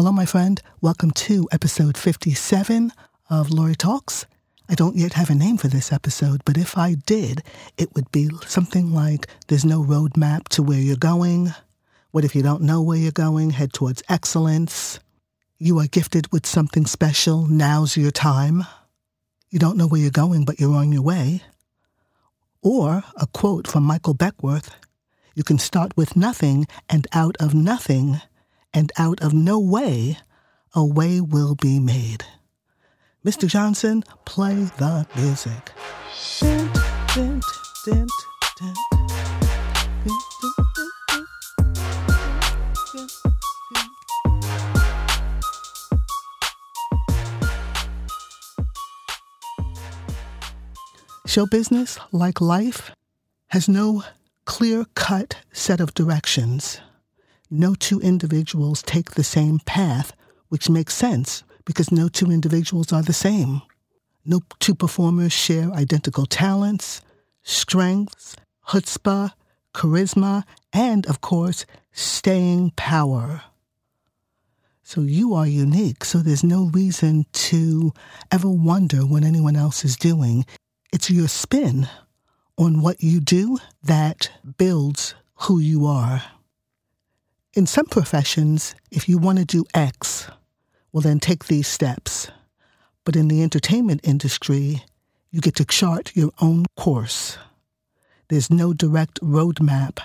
Hello, my friend. Welcome to episode 57 of Lori Talks. I don't yet have a name for this episode, but if I did, it would be something like There's no roadmap to where you're going. What if you don't know where you're going? Head towards excellence. You are gifted with something special. Now's your time. You don't know where you're going, but you're on your way. Or a quote from Michael Beckwith You can start with nothing, and out of nothing, and out of no way, a way will be made. Mr. Johnson, play the music. Show business, like life, has no clear cut set of directions. No two individuals take the same path, which makes sense because no two individuals are the same. No two performers share identical talents, strengths, chutzpah, charisma, and, of course, staying power. So you are unique, so there's no reason to ever wonder what anyone else is doing. It's your spin on what you do that builds who you are. In some professions, if you want to do X, well, then take these steps. But in the entertainment industry, you get to chart your own course. There's no direct roadmap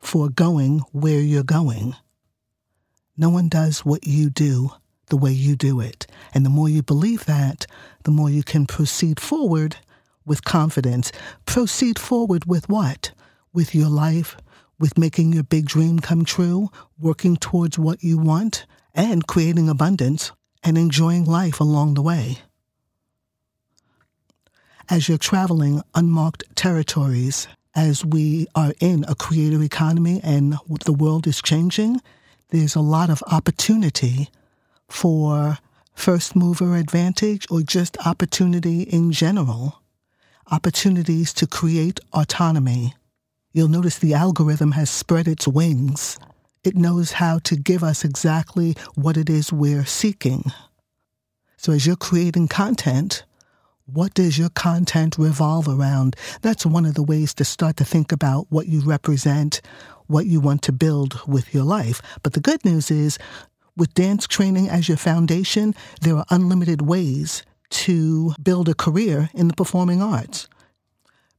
for going where you're going. No one does what you do the way you do it. And the more you believe that, the more you can proceed forward with confidence. Proceed forward with what? With your life, with making your big dream come true, working towards what you want, and creating abundance and enjoying life along the way. As you're traveling unmarked territories, as we are in a creator economy and the world is changing, there's a lot of opportunity for first mover advantage or just opportunity in general. Opportunities to create autonomy. You'll notice the algorithm has spread its wings it knows how to give us exactly what it is we're seeking. So as you're creating content, what does your content revolve around? That's one of the ways to start to think about what you represent, what you want to build with your life. But the good news is, with dance training as your foundation, there are unlimited ways to build a career in the performing arts.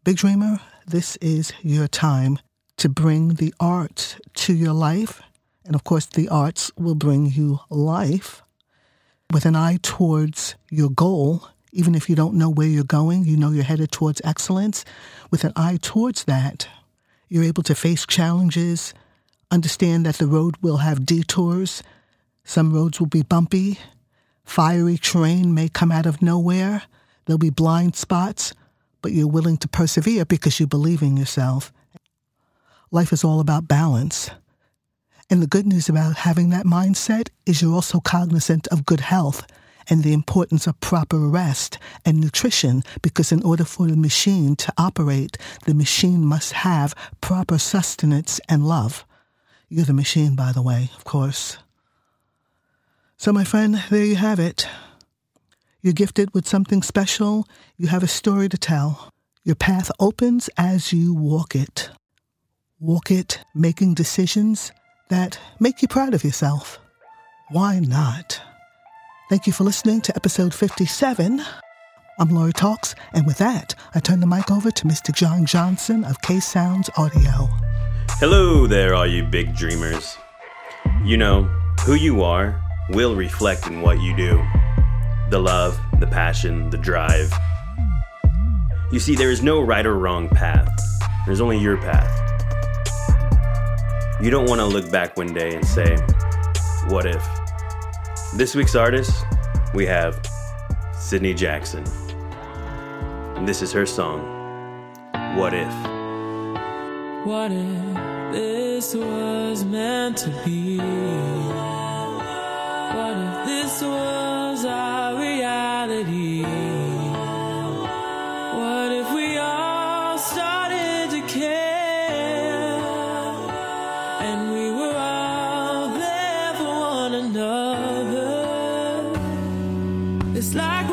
Big Dreamer, this is your time to bring the arts to your life. And of course, the arts will bring you life with an eye towards your goal. Even if you don't know where you're going, you know you're headed towards excellence. With an eye towards that, you're able to face challenges, understand that the road will have detours. Some roads will be bumpy. Fiery terrain may come out of nowhere. There'll be blind spots, but you're willing to persevere because you believe in yourself life is all about balance. And the good news about having that mindset is you're also cognizant of good health and the importance of proper rest and nutrition because in order for the machine to operate, the machine must have proper sustenance and love. You're the machine, by the way, of course. So, my friend, there you have it. You're gifted with something special. You have a story to tell. Your path opens as you walk it walk it making decisions that make you proud of yourself. Why not? Thank you for listening to episode 57. I'm Lori Talks, and with that, I turn the mic over to Mr. John Johnson of K Sounds Audio. Hello there, all you big dreamers. You know, who you are will reflect in what you do the love, the passion, the drive. You see, there is no right or wrong path, there's only your path. You don't want to look back one day and say, What if? This week's artist, we have Sydney Jackson. And this is her song, What If? What if this was meant to be? What if this was our reality? What if we all started to care? And we were all there for one another. It's like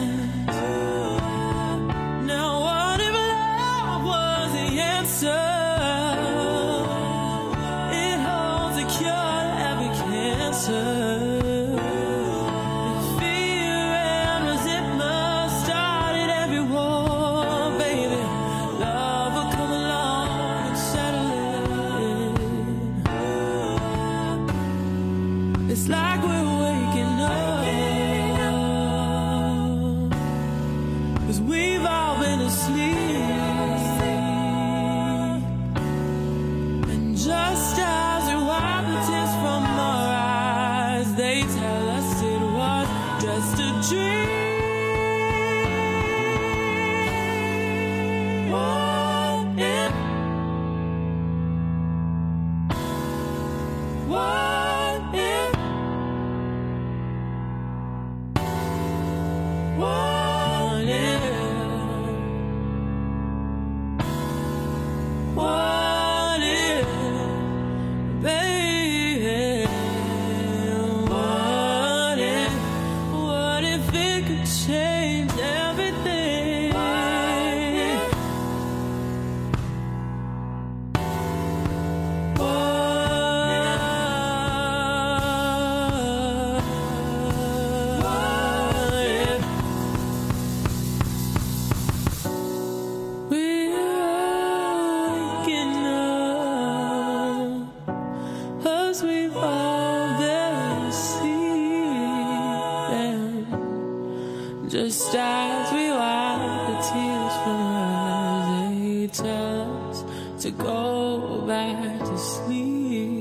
stars we wipe the tears from our eyes. They tell us to go back to sleep.